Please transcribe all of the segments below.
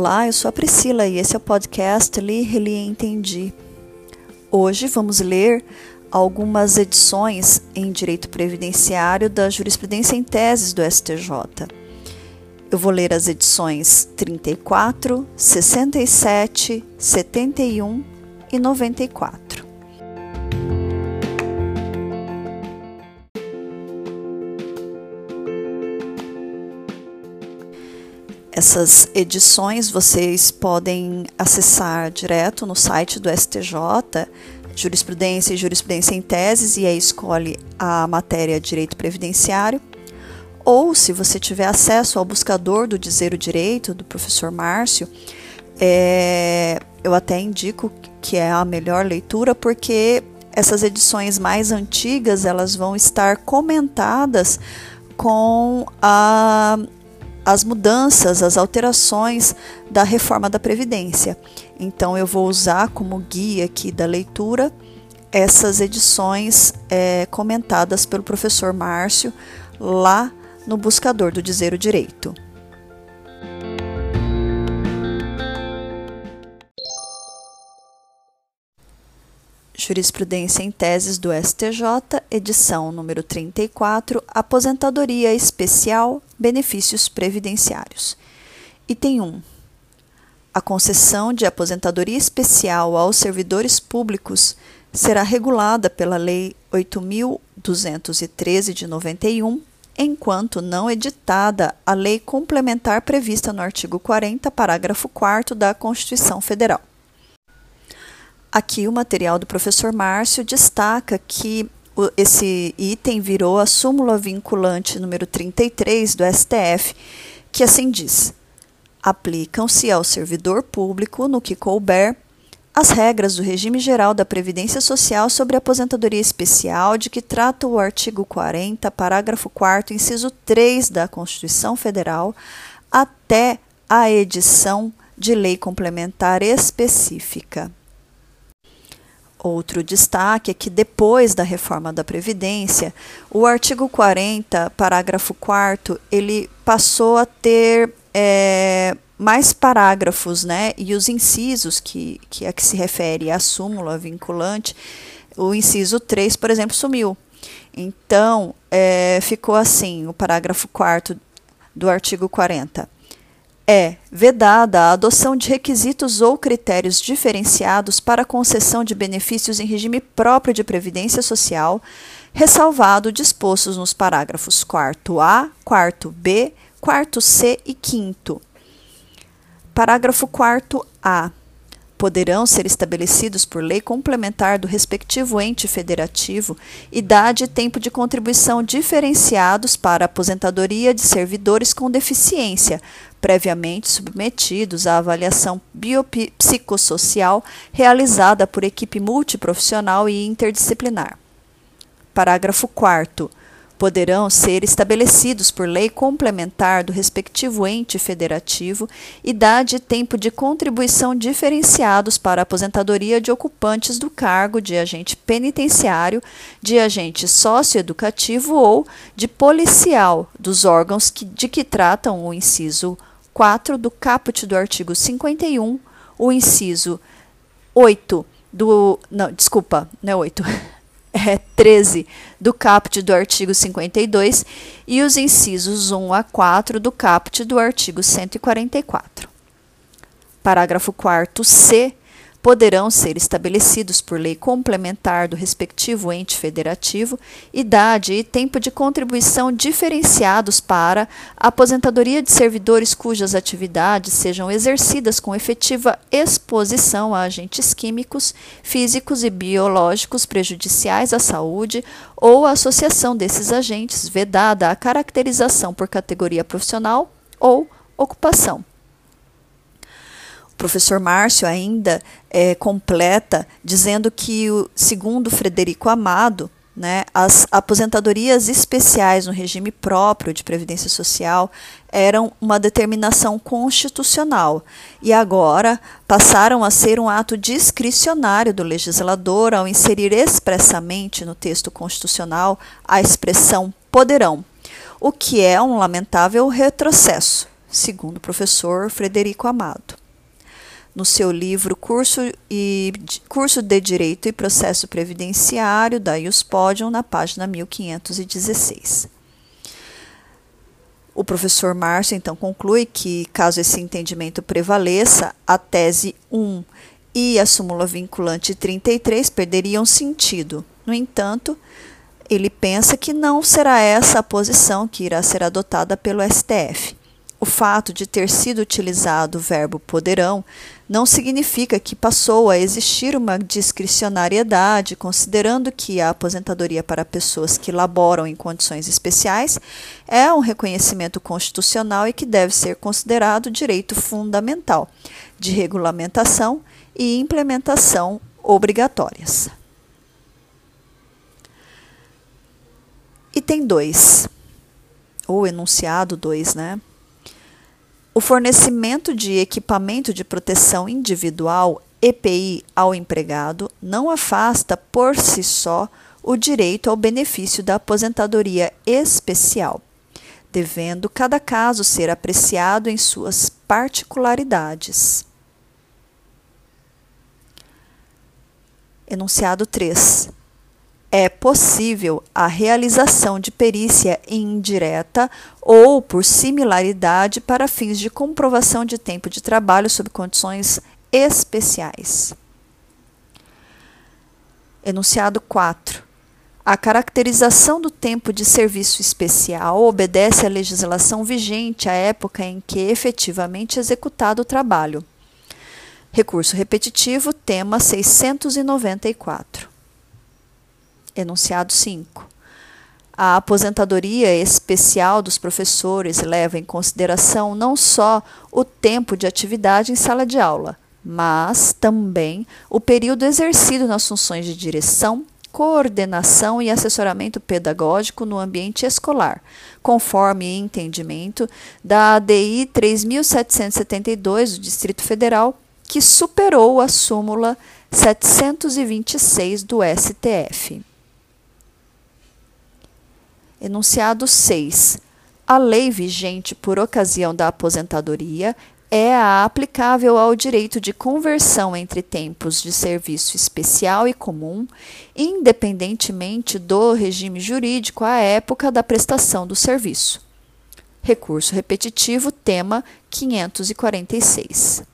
Olá, eu sou a Priscila e esse é o podcast Li, Reli e Entendi. Hoje vamos ler algumas edições em Direito Previdenciário da Jurisprudência em Teses do STJ. Eu vou ler as edições 34, 67, 71 e 94. Essas edições vocês podem acessar direto no site do STJ, Jurisprudência e Jurisprudência em Teses, e aí escolhe a matéria Direito Previdenciário. Ou, se você tiver acesso ao buscador do Dizer o Direito, do professor Márcio, é, eu até indico que é a melhor leitura, porque essas edições mais antigas elas vão estar comentadas com a as mudanças, as alterações da reforma da Previdência. Então, eu vou usar como guia aqui da leitura essas edições é, comentadas pelo professor Márcio lá no buscador do Dizer o Direito. Jurisprudência em Teses do STJ, edição número 34, Aposentadoria Especial, Benefícios Previdenciários. Item 1. A concessão de aposentadoria especial aos servidores públicos será regulada pela Lei 8.213 de 91, enquanto não editada a lei complementar prevista no artigo 40, parágrafo 4 da Constituição Federal. Aqui o material do professor Márcio destaca que esse item virou a súmula vinculante número 33 do STF, que assim diz: aplicam-se ao servidor público, no que couber, as regras do regime geral da Previdência Social sobre aposentadoria especial, de que trata o artigo 40, parágrafo 4, inciso 3 da Constituição Federal, até a edição de lei complementar específica. Outro destaque é que depois da reforma da Previdência, o artigo 40, parágrafo 4 ele passou a ter é, mais parágrafos, né? E os incisos que, que a que se refere à súmula vinculante, o inciso 3, por exemplo, sumiu. Então, é, ficou assim, o parágrafo 4 do artigo 40 é vedada a adoção de requisitos ou critérios diferenciados para a concessão de benefícios em regime próprio de previdência social, ressalvado dispostos nos parágrafos 4A, 4B, 4C e 5 Parágrafo 4A poderão ser estabelecidos por lei complementar do respectivo ente federativo idade e tempo de contribuição diferenciados para a aposentadoria de servidores com deficiência, previamente submetidos à avaliação biopsicossocial realizada por equipe multiprofissional e interdisciplinar. Parágrafo 4 poderão ser estabelecidos por lei complementar do respectivo ente federativo idade e tempo de contribuição diferenciados para a aposentadoria de ocupantes do cargo de agente penitenciário, de agente socioeducativo ou de policial dos órgãos que, de que tratam o inciso 4 do caput do artigo 51, o inciso 8 do. Não, desculpa, não é 8 é, 13 do caput do artigo 52 e os incisos 1 a 4 do caput do artigo 144. Parágrafo 4 C poderão ser estabelecidos por lei complementar do respectivo ente federativo idade e tempo de contribuição diferenciados para a aposentadoria de servidores cujas atividades sejam exercidas com efetiva exposição a agentes químicos, físicos e biológicos prejudiciais à saúde ou a associação desses agentes vedada a caracterização por categoria profissional ou ocupação professor Márcio ainda é, completa dizendo que, segundo Frederico Amado, né, as aposentadorias especiais no regime próprio de previdência social eram uma determinação constitucional e agora passaram a ser um ato discricionário do legislador ao inserir expressamente no texto constitucional a expressão poderão, o que é um lamentável retrocesso segundo o professor Frederico Amado. No seu livro Curso, e, Curso de Direito e Processo Previdenciário, da Iuspodium, na página 1516. O professor Márcio então conclui que, caso esse entendimento prevaleça, a tese 1 e a súmula vinculante 33 perderiam sentido. No entanto, ele pensa que não será essa a posição que irá ser adotada pelo STF. O fato de ter sido utilizado o verbo poderão não significa que passou a existir uma discricionariedade, considerando que a aposentadoria para pessoas que laboram em condições especiais é um reconhecimento constitucional e que deve ser considerado direito fundamental de regulamentação e implementação obrigatórias. Item 2, ou enunciado 2, né? O fornecimento de equipamento de proteção individual, EPI, ao empregado não afasta por si só o direito ao benefício da aposentadoria especial, devendo cada caso ser apreciado em suas particularidades. Enunciado 3 é possível a realização de perícia indireta ou por similaridade para fins de comprovação de tempo de trabalho sob condições especiais. Enunciado 4. A caracterização do tempo de serviço especial obedece à legislação vigente à época em que efetivamente executado o trabalho. Recurso repetitivo, tema 694. Enunciado 5. A aposentadoria especial dos professores leva em consideração não só o tempo de atividade em sala de aula, mas também o período exercido nas funções de direção, coordenação e assessoramento pedagógico no ambiente escolar, conforme entendimento da ADI 3772 do Distrito Federal, que superou a súmula 726 do STF. Enunciado 6. A lei vigente por ocasião da aposentadoria é a aplicável ao direito de conversão entre tempos de serviço especial e comum, independentemente do regime jurídico à época da prestação do serviço. Recurso repetitivo, tema 546.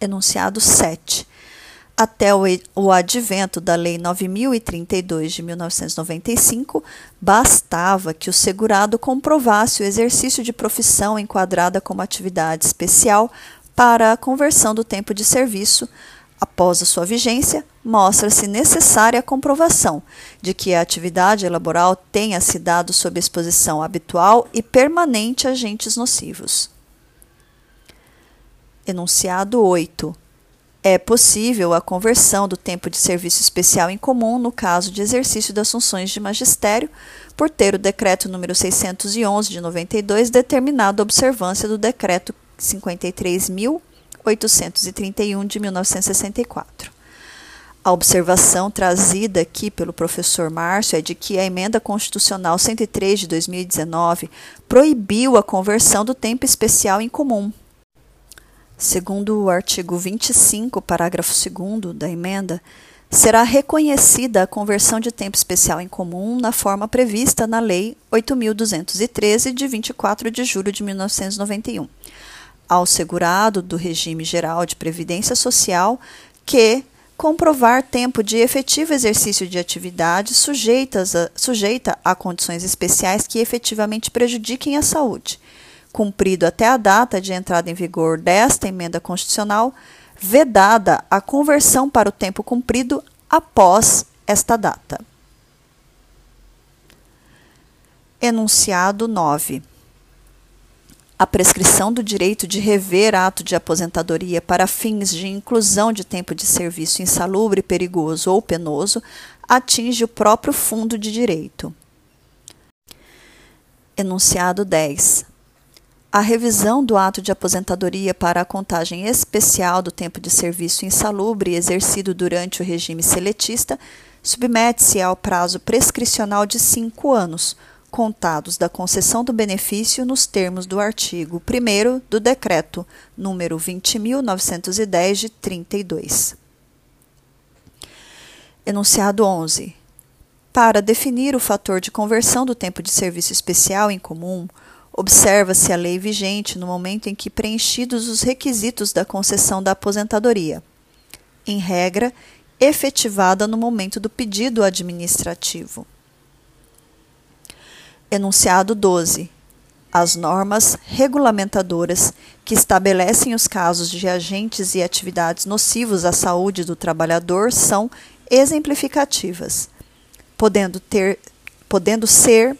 Enunciado 7 até o, advento da Lei 9032 de 1995, bastava que o segurado comprovasse o exercício de profissão enquadrada como atividade especial para a conversão do tempo de serviço. Após a sua vigência, mostra-se necessária a comprovação de que a atividade laboral tenha se dado sob exposição habitual e permanente a agentes nocivos. Enunciado 8 é possível a conversão do tempo de serviço especial em comum no caso de exercício das funções de magistério, por ter o decreto número 611 de 92 determinado a observância do decreto 53.831 de 1964. A observação trazida aqui pelo professor Márcio é de que a emenda constitucional 103 de 2019 proibiu a conversão do tempo especial em comum segundo o artigo 25, parágrafo 2 da emenda, será reconhecida a conversão de tempo especial em comum na forma prevista na Lei 8.213, de 24 de julho de 1991, ao segurado do regime geral de previdência social que comprovar tempo de efetivo exercício de atividade sujeitas a, sujeita a condições especiais que efetivamente prejudiquem a saúde cumprido até a data de entrada em vigor desta emenda constitucional, vedada a conversão para o tempo cumprido após esta data. Enunciado 9. A prescrição do direito de rever ato de aposentadoria para fins de inclusão de tempo de serviço insalubre, perigoso ou penoso atinge o próprio fundo de direito. Enunciado 10 a revisão do ato de aposentadoria para a contagem especial do tempo de serviço insalubre exercido durante o regime seletista submete-se ao prazo prescricional de cinco anos, contados da concessão do benefício nos termos do artigo 1 do Decreto número 20.910 de 32. Enunciado 11. Para definir o fator de conversão do tempo de serviço especial em comum, observa-se a lei vigente no momento em que preenchidos os requisitos da concessão da aposentadoria. Em regra, efetivada no momento do pedido administrativo. Enunciado 12. As normas regulamentadoras que estabelecem os casos de agentes e atividades nocivos à saúde do trabalhador são exemplificativas, podendo, ter, podendo ser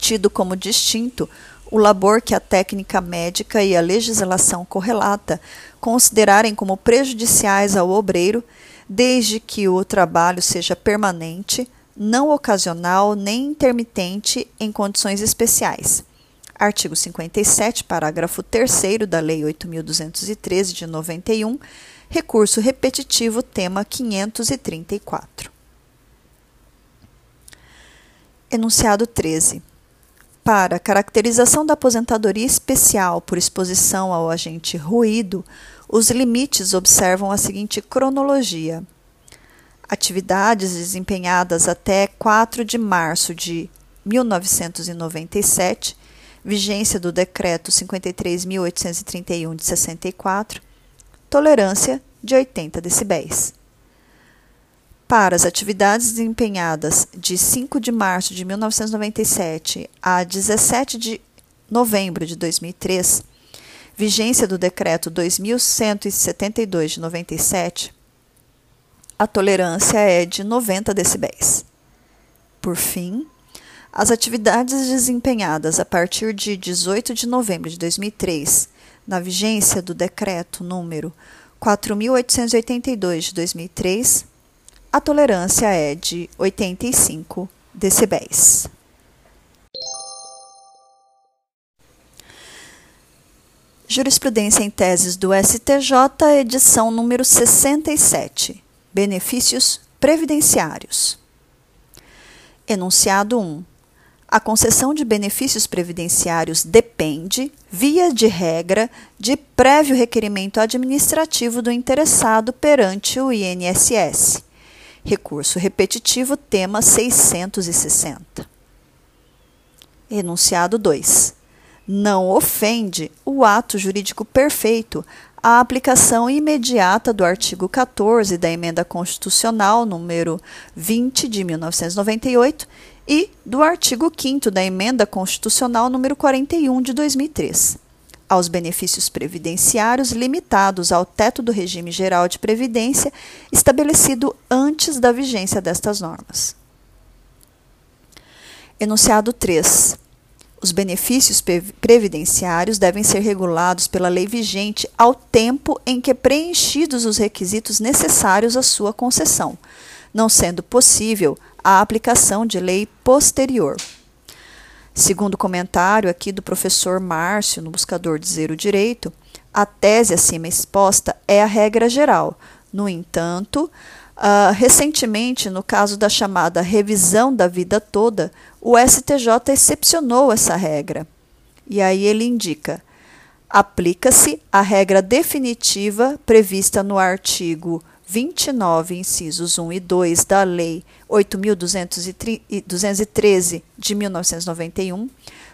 tido como distinto o labor que a técnica médica e a legislação correlata considerarem como prejudiciais ao obreiro desde que o trabalho seja permanente, não ocasional nem intermitente em condições especiais. Artigo 57, parágrafo 3 da Lei 8.213 de 91, recurso repetitivo, tema 534. Enunciado 13. Para caracterização da aposentadoria especial por exposição ao agente ruído, os limites observam a seguinte cronologia: atividades desempenhadas até 4 de março de 1997, vigência do Decreto 53.831 de 64, tolerância de 80 decibéis. Para as atividades desempenhadas de 5 de março de 1997 a 17 de novembro de 2003, vigência do Decreto 2172 de 97, a tolerância é de 90 decibéis. Por fim, as atividades desempenhadas a partir de 18 de novembro de 2003, na vigência do Decreto número 4882 de 2003, a tolerância é de 85 decibéis. Jurisprudência em Teses do STJ, edição número 67. Benefícios previdenciários. Enunciado 1. A concessão de benefícios previdenciários depende, via de regra, de prévio requerimento administrativo do interessado perante o INSS. Recurso repetitivo, tema 660. Enunciado 2 não ofende o ato jurídico perfeito a aplicação imediata do artigo 14 da Emenda Constitucional número 20 de 1998 e do artigo 5 da Emenda Constitucional número 41 de 2003, aos benefícios previdenciários limitados ao teto do regime geral de previdência estabelecido antes da vigência destas normas. Enunciado 3. Os benefícios previdenciários devem ser regulados pela lei vigente ao tempo em que preenchidos os requisitos necessários à sua concessão, não sendo possível a aplicação de lei posterior. Segundo comentário aqui do professor Márcio, no Buscador Dizer o Direito, a tese acima exposta é a regra geral. No entanto, Uh, recentemente, no caso da chamada revisão da vida toda, o STJ excepcionou essa regra. E aí ele indica: aplica-se a regra definitiva prevista no artigo 29, incisos 1 e 2 da Lei 8.213 de 1991,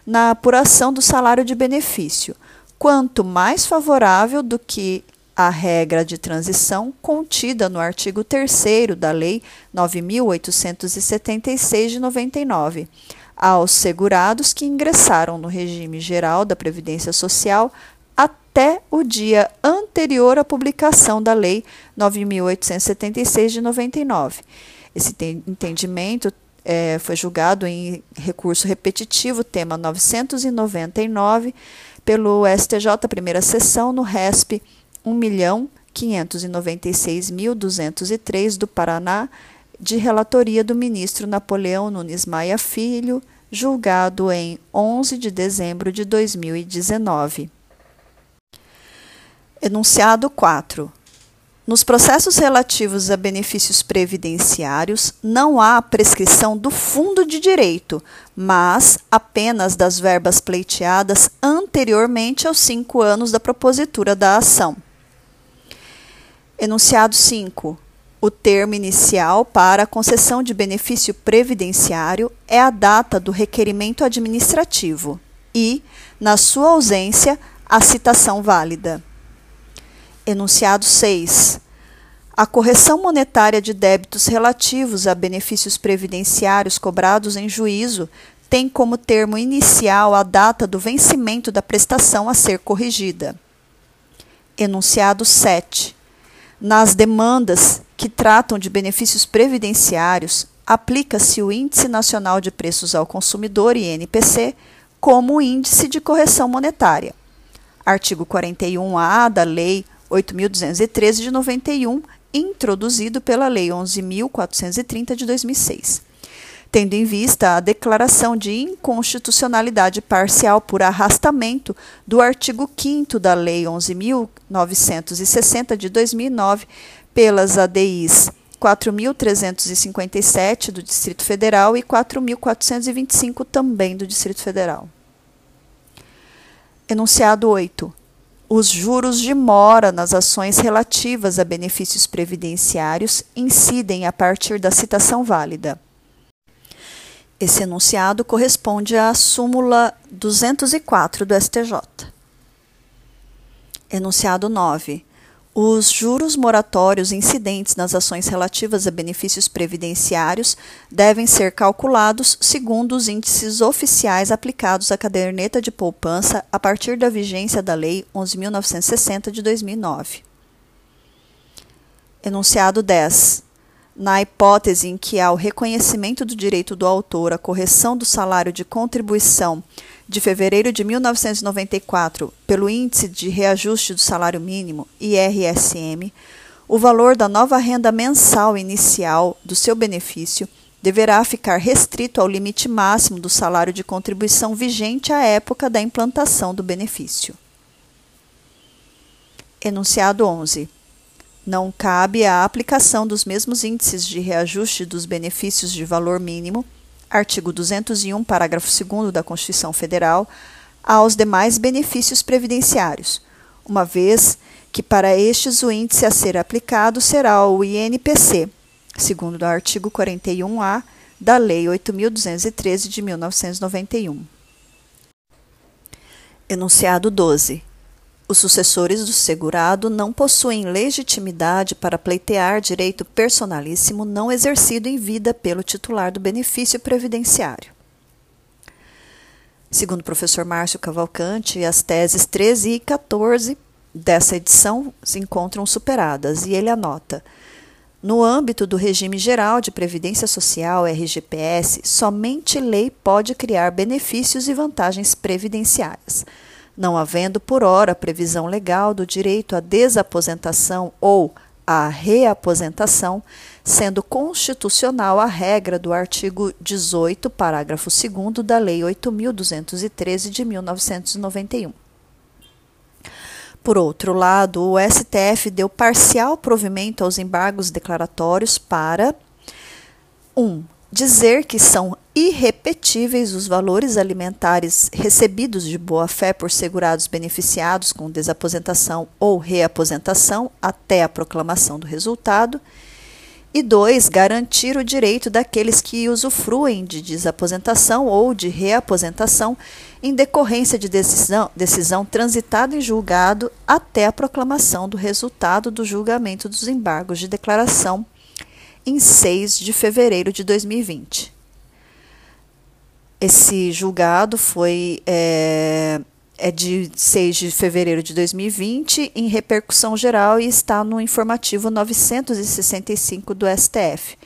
na apuração do salário de benefício, quanto mais favorável do que a regra de transição contida no artigo 3 da Lei 9876 de 99, aos segurados que ingressaram no regime geral da Previdência Social até o dia anterior à publicação da Lei 9876 de 99. Esse entendimento é, foi julgado em recurso repetitivo, tema 999, pelo STJ, primeira sessão, no RESP 1.596.203 do Paraná, de relatoria do ministro Napoleão Nunes Maia Filho, julgado em 11 de dezembro de 2019. Enunciado 4. Nos processos relativos a benefícios previdenciários, não há prescrição do fundo de direito, mas apenas das verbas pleiteadas anteriormente aos cinco anos da propositura da ação. Enunciado 5. O termo inicial para a concessão de benefício previdenciário é a data do requerimento administrativo e, na sua ausência, a citação válida. Enunciado 6. A correção monetária de débitos relativos a benefícios previdenciários cobrados em juízo tem como termo inicial a data do vencimento da prestação a ser corrigida. Enunciado 7. Nas demandas que tratam de benefícios previdenciários, aplica-se o Índice Nacional de Preços ao Consumidor, INPC, como índice de correção monetária. Artigo 41-A da Lei 8.213 de 91, introduzido pela Lei 11.430 de 2006. Tendo em vista a declaração de inconstitucionalidade parcial por arrastamento do artigo 5 da Lei 11.960 de 2009 pelas ADIs 4.357 do Distrito Federal e 4.425 também do Distrito Federal. Enunciado 8 os juros de mora nas ações relativas a benefícios previdenciários incidem a partir da citação válida. Esse enunciado corresponde à súmula 204 do STJ. Enunciado 9. Os juros moratórios incidentes nas ações relativas a benefícios previdenciários devem ser calculados segundo os índices oficiais aplicados à caderneta de poupança a partir da vigência da Lei 11.960 de 2009. Enunciado 10. Na hipótese em que há o reconhecimento do direito do autor à correção do salário de contribuição de fevereiro de 1994 pelo Índice de Reajuste do Salário Mínimo, IRSM, o valor da nova renda mensal inicial do seu benefício deverá ficar restrito ao limite máximo do salário de contribuição vigente à época da implantação do benefício. Enunciado 11. Não cabe a aplicação dos mesmos índices de reajuste dos benefícios de valor mínimo artigo 201, parágrafo 2 da Constituição Federal, aos demais benefícios previdenciários, uma vez que para estes o índice a ser aplicado será o INPC, segundo o artigo 41A da Lei 8.213 de 1991. Enunciado 12. Os sucessores do segurado não possuem legitimidade para pleitear direito personalíssimo não exercido em vida pelo titular do benefício previdenciário. Segundo o professor Márcio Cavalcante, as teses 13 e 14 dessa edição se encontram superadas e ele anota: no âmbito do regime geral de previdência social, RGPS, somente lei pode criar benefícios e vantagens previdenciárias não havendo por hora previsão legal do direito à desaposentação ou à reaposentação, sendo constitucional a regra do artigo 18, parágrafo 2 da Lei 8.213 de 1991. Por outro lado, o STF deu parcial provimento aos embargos declaratórios para 1. Um, dizer que são irrepetíveis os valores alimentares recebidos de boa-fé por segurados beneficiados com desaposentação ou reaposentação até a proclamação do resultado. E dois, garantir o direito daqueles que usufruem de desaposentação ou de reaposentação em decorrência de decisão, decisão transitada em julgado até a proclamação do resultado do julgamento dos embargos de declaração em 6 de fevereiro de 2020. Esse julgado foi é, é de 6 de fevereiro de 2020, em repercussão geral, e está no informativo 965 do STF.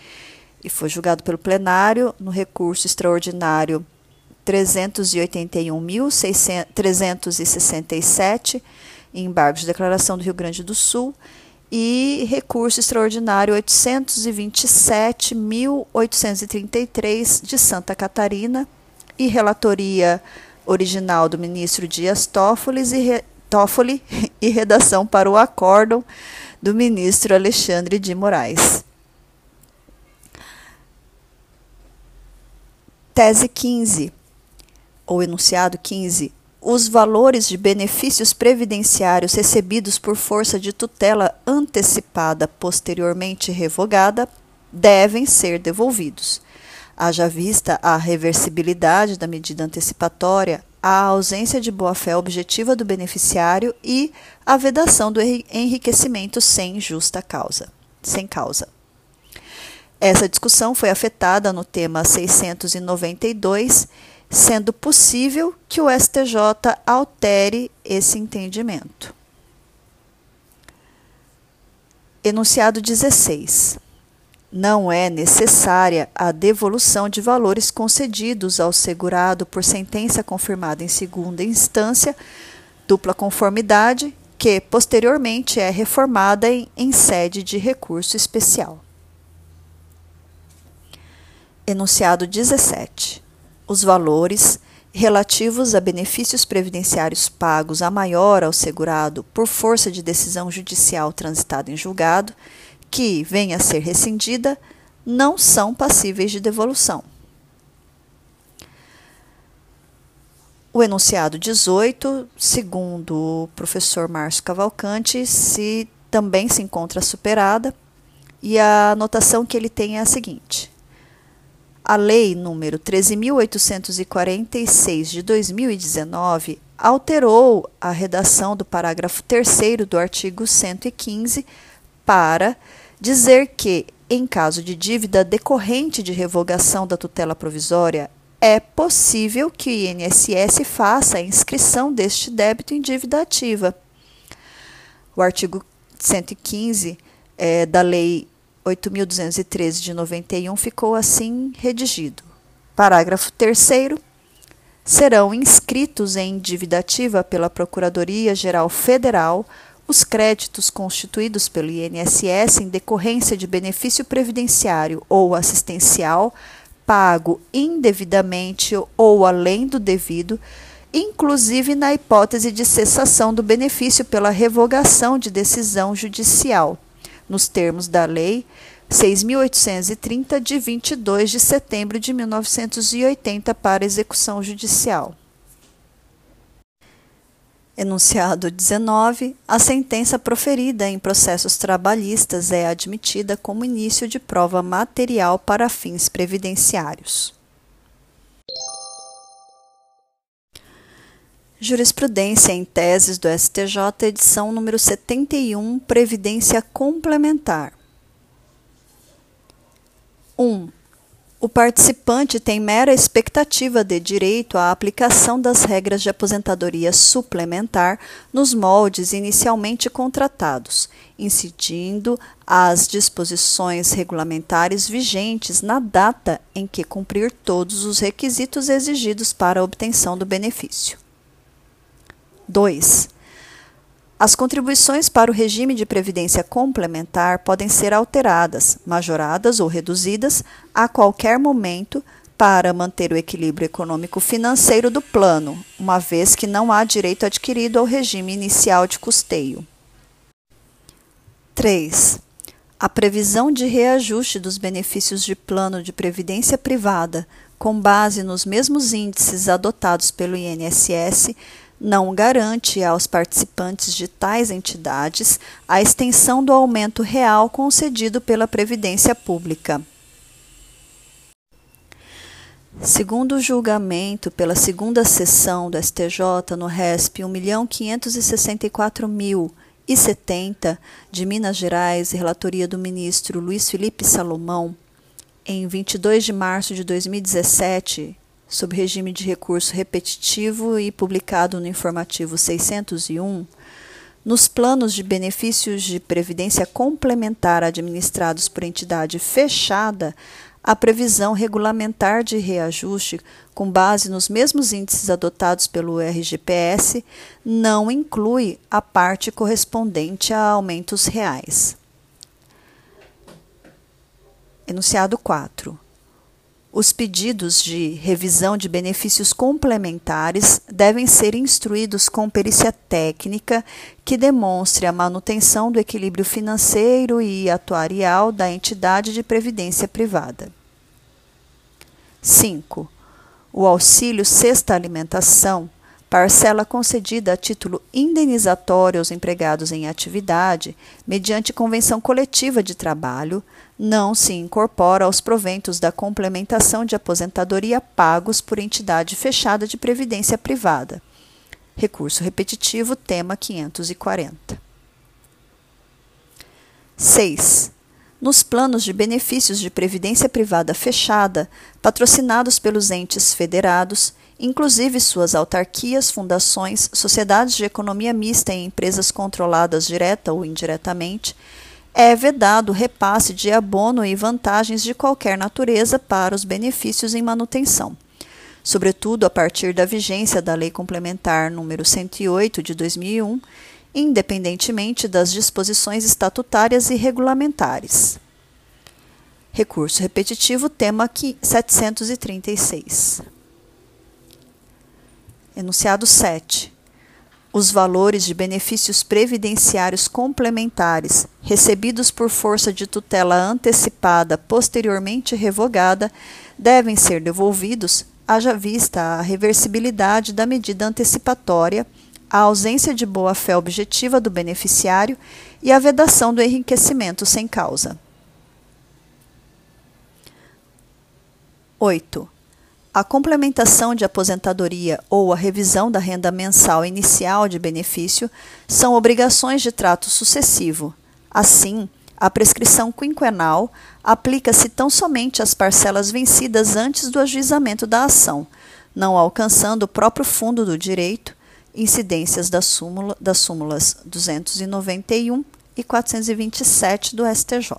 E foi julgado pelo plenário no recurso extraordinário 381.367, em embargos de declaração do Rio Grande do Sul, e recurso extraordinário 827.833 de Santa Catarina e relatoria original do ministro Dias Toffoli e, Toffoli, e redação para o acórdão do ministro Alexandre de Moraes. Tese 15, ou enunciado 15. Os valores de benefícios previdenciários recebidos por força de tutela antecipada posteriormente revogada devem ser devolvidos. Haja vista a reversibilidade da medida antecipatória, a ausência de boa-fé objetiva do beneficiário e a vedação do enriquecimento sem justa causa, sem causa. Essa discussão foi afetada no tema 692, sendo possível que o STJ altere esse entendimento. Enunciado 16 não é necessária a devolução de valores concedidos ao segurado por sentença confirmada em segunda instância, dupla conformidade, que posteriormente é reformada em, em sede de recurso especial. Enunciado 17. Os valores relativos a benefícios previdenciários pagos a maior ao segurado por força de decisão judicial transitada em julgado que venha a ser rescindida não são passíveis de devolução. O enunciado 18, segundo o professor Márcio Cavalcante, se também se encontra superada, e a anotação que ele tem é a seguinte: a lei número 13846 de 2019 alterou a redação do parágrafo 3 do artigo 115 para dizer que, em caso de dívida decorrente de revogação da tutela provisória, é possível que o INSS faça a inscrição deste débito em dívida ativa. O artigo 115 é, da Lei 8.213 de 91 ficou assim redigido. Parágrafo 3. Serão inscritos em dívida ativa pela Procuradoria-Geral Federal os créditos constituídos pelo INSS em decorrência de benefício previdenciário ou assistencial pago indevidamente ou além do devido, inclusive na hipótese de cessação do benefício pela revogação de decisão judicial, nos termos da Lei 6.830, de 22 de setembro de 1980, para execução judicial. Enunciado 19. A sentença proferida em processos trabalhistas é admitida como início de prova material para fins previdenciários. Jurisprudência em teses do STJ, edição número 71, Previdência Complementar. 1. O participante tem mera expectativa de direito à aplicação das regras de aposentadoria suplementar nos moldes inicialmente contratados, incidindo as disposições regulamentares vigentes na data em que cumprir todos os requisitos exigidos para a obtenção do benefício. 2. As contribuições para o regime de previdência complementar podem ser alteradas, majoradas ou reduzidas a qualquer momento para manter o equilíbrio econômico-financeiro do plano, uma vez que não há direito adquirido ao regime inicial de custeio. 3. A previsão de reajuste dos benefícios de plano de previdência privada, com base nos mesmos índices adotados pelo INSS, não garante aos participantes de tais entidades a extensão do aumento real concedido pela Previdência Pública. Segundo o julgamento pela segunda sessão do STJ no RESP 1.564.070 de Minas Gerais, relatoria do ministro Luiz Felipe Salomão, em 22 de março de 2017, sob regime de recurso repetitivo e publicado no informativo 601, nos planos de benefícios de previdência complementar administrados por entidade fechada, a previsão regulamentar de reajuste, com base nos mesmos índices adotados pelo RGPS, não inclui a parte correspondente a aumentos reais. Enunciado 4 Os pedidos de revisão de benefícios complementares devem ser instruídos com perícia técnica que demonstre a manutenção do equilíbrio financeiro e atuarial da entidade de previdência privada. 5. O auxílio sexta alimentação parcela concedida a título indenizatório aos empregados em atividade, mediante convenção coletiva de trabalho, não se incorpora aos proventos da complementação de aposentadoria pagos por entidade fechada de previdência privada. Recurso repetitivo, tema 540. 6. Nos planos de benefícios de previdência privada fechada, patrocinados pelos entes federados, inclusive suas autarquias, fundações, sociedades de economia mista e empresas controladas direta ou indiretamente, é vedado o repasse de abono e vantagens de qualquer natureza para os benefícios em manutenção, sobretudo a partir da vigência da Lei Complementar número 108 de 2001, independentemente das disposições estatutárias e regulamentares. Recurso repetitivo, tema 736. Enunciado 7. Os valores de benefícios previdenciários complementares recebidos por força de tutela antecipada posteriormente revogada devem ser devolvidos, haja vista a reversibilidade da medida antecipatória, a ausência de boa-fé objetiva do beneficiário e a vedação do enriquecimento sem causa. 8. A complementação de aposentadoria ou a revisão da renda mensal inicial de benefício são obrigações de trato sucessivo. Assim, a prescrição quinquenal aplica-se tão somente às parcelas vencidas antes do ajuizamento da ação, não alcançando o próprio fundo do direito, incidências das, súmula, das súmulas 291 e 427 do STJ.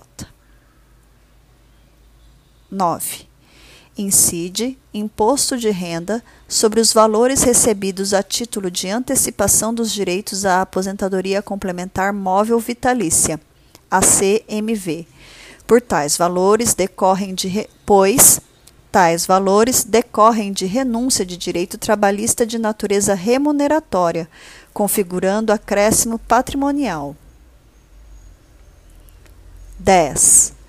9 incide imposto de renda sobre os valores recebidos a título de antecipação dos direitos à aposentadoria complementar móvel vitalícia, ACMV. Por tais valores decorrem de pois tais valores decorrem de renúncia de direito trabalhista de natureza remuneratória, configurando acréscimo patrimonial. 10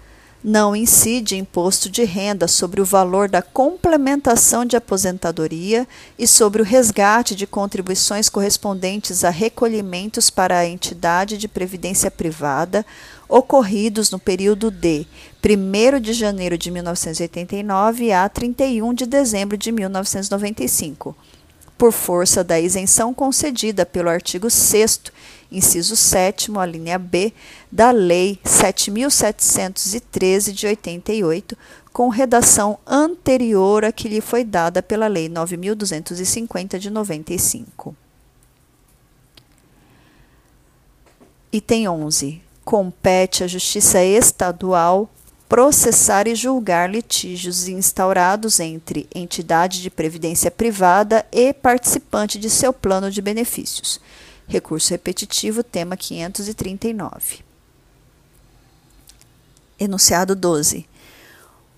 não incide imposto de renda sobre o valor da complementação de aposentadoria e sobre o resgate de contribuições correspondentes a recolhimentos para a entidade de previdência privada ocorridos no período de 1 de janeiro de 1989 a 31 de dezembro de 1995, por força da isenção concedida pelo artigo 6 inciso 7 a linha B, da Lei 7.713 de 88, com redação anterior à que lhe foi dada pela Lei 9.250 de 95. Item 11. Compete à Justiça Estadual processar e julgar litígios instaurados entre entidade de previdência privada e participante de seu plano de benefícios Recurso repetitivo, tema 539. Enunciado 12.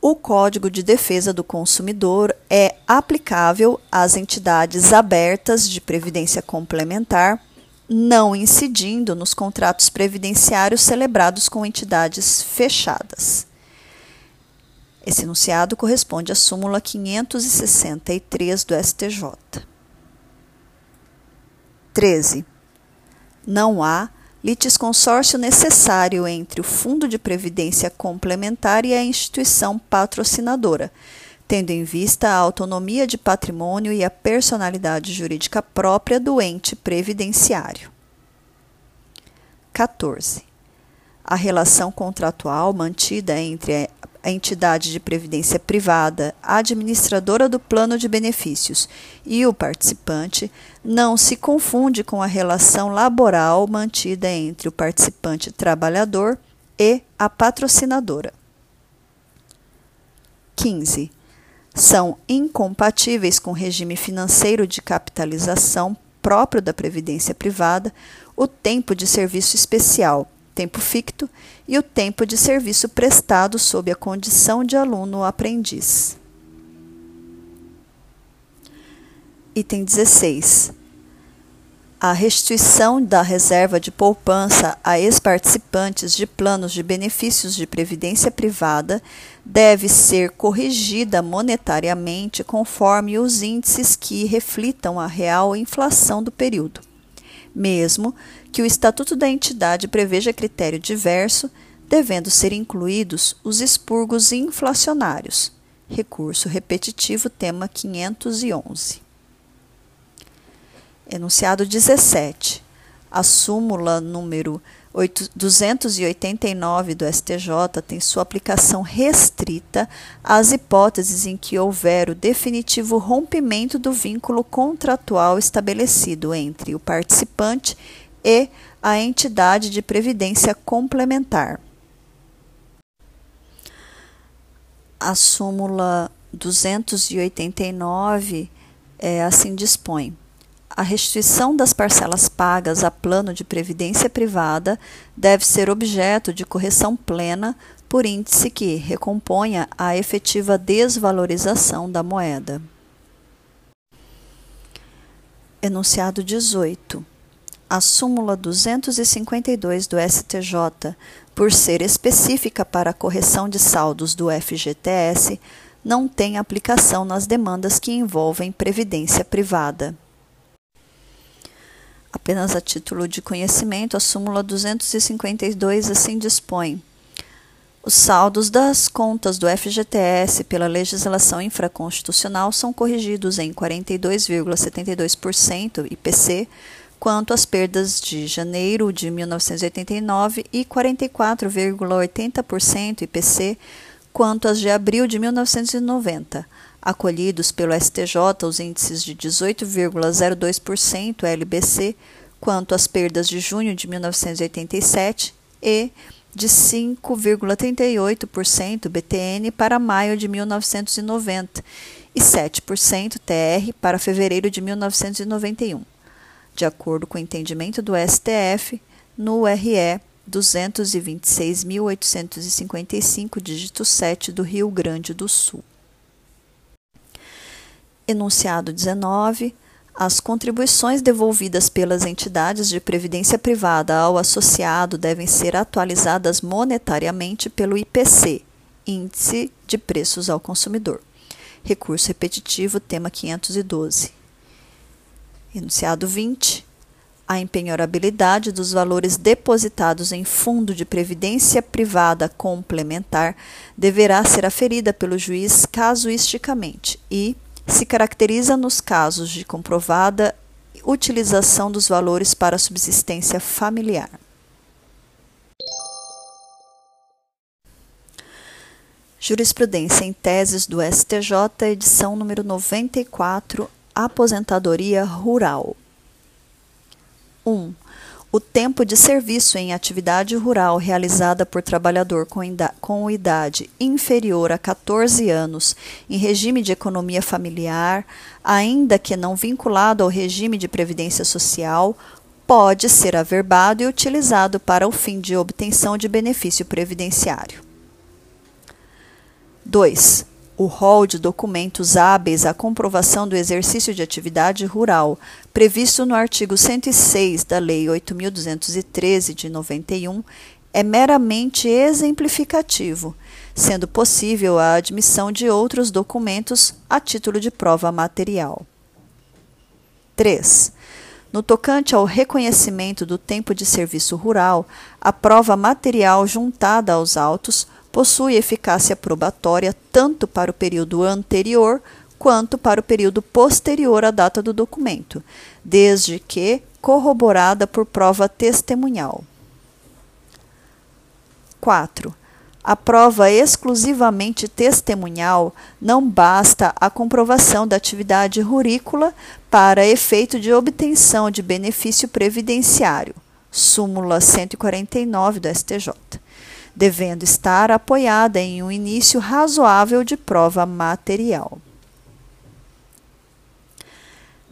O Código de Defesa do Consumidor é aplicável às entidades abertas de previdência complementar, não incidindo nos contratos previdenciários celebrados com entidades fechadas. Esse enunciado corresponde à súmula 563 do STJ. 13 não há litisconsórcio necessário entre o Fundo de Previdência Complementar e a instituição patrocinadora, tendo em vista a autonomia de patrimônio e a personalidade jurídica própria do ente previdenciário. 14. A relação contratual mantida entre a entidade de previdência privada, administradora do plano de benefícios e o participante não se confunde com a relação laboral mantida entre o participante trabalhador e a patrocinadora. 15. São incompatíveis com o regime financeiro de capitalização próprio da previdência privada o tempo de serviço especial tempo ficto, e o tempo de serviço prestado sob a condição de aluno ou aprendiz. Item 16. A restituição da reserva de poupança a ex-participantes de planos de benefícios de previdência privada deve ser corrigida monetariamente conforme os índices que reflitam a real inflação do período mesmo que o estatuto da entidade preveja critério diverso, devendo ser incluídos os expurgos inflacionários. Recurso repetitivo, tema 511. Enunciado 17. A súmula número 289 do STJ tem sua aplicação restrita às hipóteses em que houver o definitivo rompimento do vínculo contratual estabelecido entre o participante e a entidade de previdência complementar. A súmula 289 é, assim dispõe a restituição das parcelas pagas a plano de previdência privada deve ser objeto de correção plena por índice que recomponha a efetiva desvalorização da moeda. Enunciado 18. A súmula 252 do STJ, por ser específica para a correção de saldos do FGTS, não tem aplicação nas demandas que envolvem previdência privada. Apenas a título de conhecimento, a súmula 252 assim dispõe. Os saldos das contas do FGTS pela legislação infraconstitucional são corrigidos em 42,72% IPC, quanto às perdas de janeiro de 1989 e 44,80% IPC, quanto às de abril de 1990 acolhidos pelo STJ os índices de 18,02% LBC quanto às perdas de junho de 1987 e de 5,38% BTN para maio de 1990 e 7% TR para fevereiro de 1991, de acordo com o entendimento do STF no RE 226.855, dígito 7 do Rio Grande do Sul. Enunciado 19. As contribuições devolvidas pelas entidades de previdência privada ao associado devem ser atualizadas monetariamente pelo IPC, Índice de Preços ao Consumidor. Recurso repetitivo, tema 512. Enunciado 20. A empenhorabilidade dos valores depositados em fundo de previdência privada complementar deverá ser aferida pelo juiz casuisticamente e, se caracteriza nos casos de comprovada utilização dos valores para subsistência familiar. Jurisprudência em teses do STJ, edição número 94, Aposentadoria Rural. 1. Um, o tempo de serviço em atividade rural realizada por trabalhador com, com idade inferior a 14 anos em regime de economia familiar, ainda que não vinculado ao regime de previdência social, pode ser averbado e utilizado para o fim de obtenção de benefício previdenciário. 2 o rol de documentos hábeis à comprovação do exercício de atividade rural, previsto no artigo 106 da Lei 8.213 de 91, é meramente exemplificativo, sendo possível a admissão de outros documentos a título de prova material. 3. No tocante ao reconhecimento do tempo de serviço rural, a prova material juntada aos autos possui eficácia probatória tanto para o período anterior quanto para o período posterior à data do documento, desde que corroborada por prova testemunhal. 4. A prova exclusivamente testemunhal não basta a comprovação da atividade rurícola para efeito de obtenção de benefício previdenciário. Súmula 149 do STJ devendo estar apoiada em um início razoável de prova material.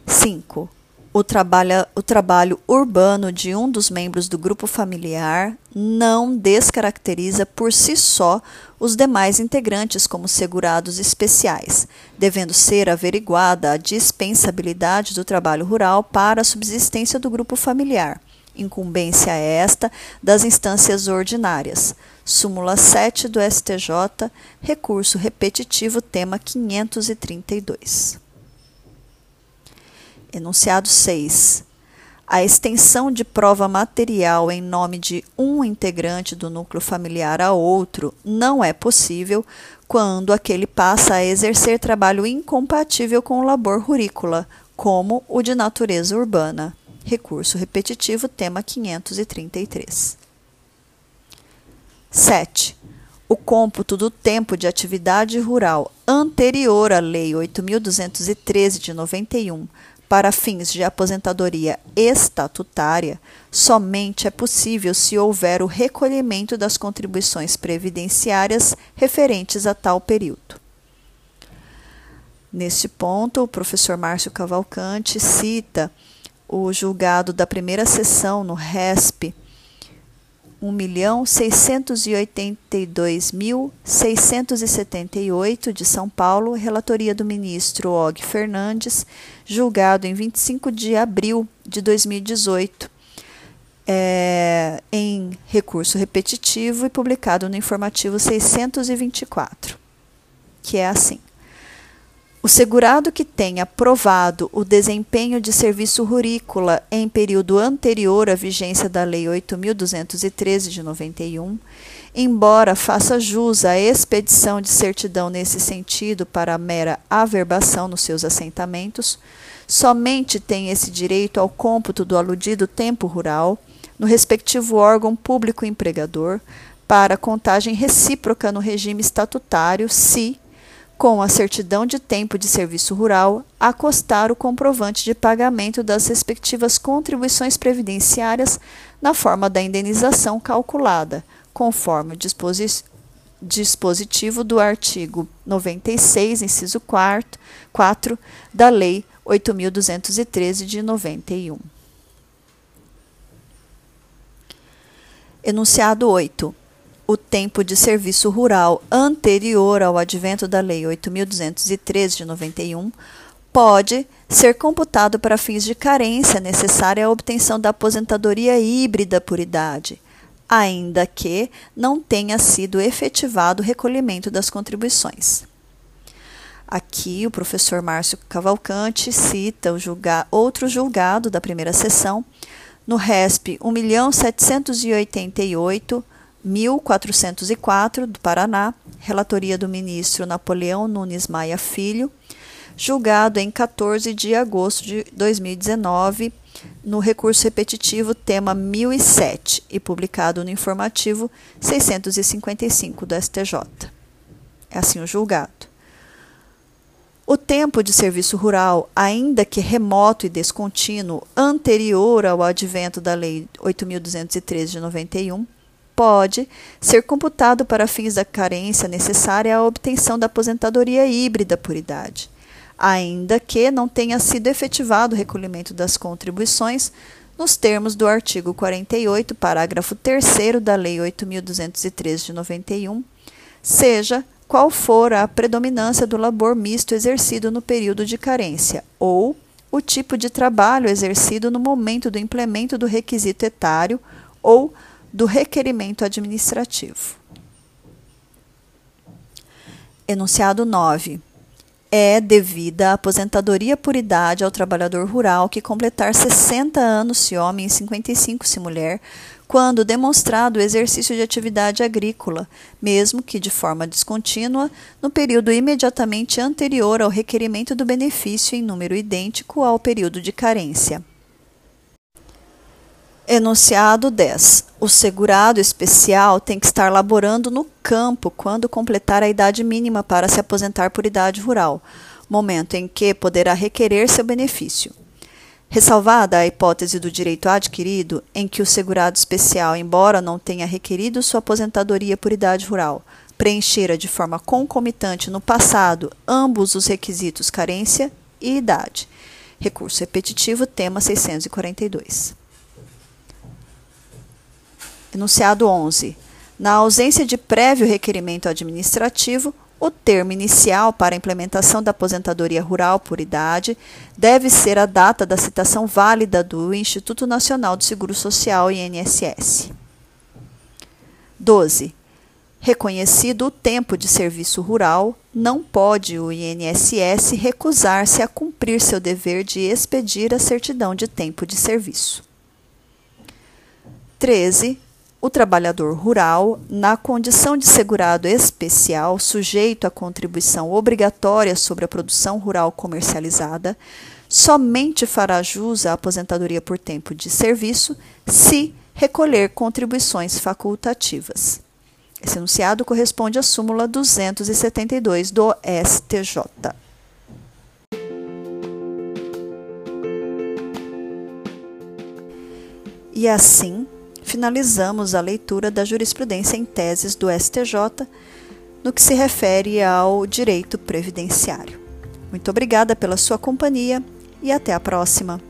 5. o, trabalha, o trabalho urbano de um dos membros do grupo familiar não descaracteriza por si só os demais integrantes como segurados especiais, devendo ser averiguada a dispensabilidade do trabalho rural para a subsistência do grupo familiar. Incumbência esta das instâncias ordinárias. Súmula 7 do STJ, recurso repetitivo, tema 532. Enunciado 6. A extensão de prova material em nome de um integrante do núcleo familiar a outro não é possível quando aquele passa a exercer trabalho incompatível com o labor rurícola, como o de natureza urbana. Recurso repetitivo, tema 533. 7. O cômputo do tempo de atividade rural anterior à Lei 8.213 de 91 para fins de aposentadoria estatutária, somente é possível se houver o recolhimento das contribuições previdenciárias referentes a tal período. Neste ponto, o professor Márcio Cavalcante cita o julgado da primeira sessão no RESP 1.682.678 de São Paulo, relatoria do ministro Og Fernandes, julgado em 25 de abril de 2018, é, em recurso repetitivo e publicado no informativo 624, que é assim. O segurado que tenha provado o desempenho de serviço rurícola em período anterior à vigência da Lei 8.213 de 91, embora faça jus à expedição de certidão nesse sentido para mera averbação nos seus assentamentos, somente tem esse direito ao cômputo do aludido tempo rural no respectivo órgão público empregador para contagem recíproca no regime estatutário se com a certidão de tempo de serviço rural, acostar o comprovante de pagamento das respectivas contribuições previdenciárias na forma da indenização calculada, conforme o disposi dispositivo do artigo 96, inciso 4, 4 da Lei 8.213 de 91. Enunciado 8 o tempo de serviço rural anterior ao advento da Lei 8.203 de 91 pode ser computado para fins de carência necessária à obtenção da aposentadoria híbrida por idade, ainda que não tenha sido efetivado o recolhimento das contribuições. Aqui o professor Márcio Cavalcante cita julga outro julgado da primeira sessão, no RESP 1.788 1404 do Paraná, relatoria do ministro Napoleão Nunes Maia Filho, julgado em 14 de agosto de 2019 no recurso repetitivo tema 1007 e publicado no informativo 655 do STJ. É assim o julgado. O tempo de serviço rural, ainda que remoto e descontínuo, anterior ao advento da Lei 8.213 de 91, pode ser computado para fins da carência necessária à obtenção da aposentadoria híbrida por idade, ainda que não tenha sido efetivado o recolhimento das contribuições nos termos do artigo 48, parágrafo 3 da Lei 8.213 de 91, seja qual for a predominância do labor misto exercido no período de carência, ou o tipo de trabalho exercido no momento do implemento do requisito etário, ou do requerimento administrativo. Enunciado 9. É devida a aposentadoria por idade ao trabalhador rural que completar 60 anos se homem e 55 se mulher, quando demonstrado o exercício de atividade agrícola, mesmo que de forma descontínua, no período imediatamente anterior ao requerimento do benefício em número idêntico ao período de carência. Enunciado 10. O segurado especial tem que estar laborando no campo quando completar a idade mínima para se aposentar por idade rural, momento em que poderá requerer seu benefício. Ressalvada a hipótese do direito adquirido, em que o segurado especial, embora não tenha requerido sua aposentadoria por idade rural, preenchera de forma concomitante no passado ambos os requisitos carência e idade Recurso repetitivo, tema 642. Enunciado 11. Na ausência de prévio requerimento administrativo, o termo inicial para a implementação da aposentadoria rural por idade deve ser a data da citação válida do Instituto Nacional do Seguro Social, INSS. 12. Reconhecido o tempo de serviço rural, não pode o INSS recusar-se a cumprir seu dever de expedir a certidão de tempo de serviço. 13. O trabalhador rural, na condição de segurado especial, sujeito à contribuição obrigatória sobre a produção rural comercializada, somente fará jus à aposentadoria por tempo de serviço se recolher contribuições facultativas. Esse enunciado corresponde à súmula 272 do STJ. E assim, finalizamos a leitura da jurisprudência em teses do STJ no que se refere ao direito previdenciário. Muito obrigada pela sua companhia e até a próxima.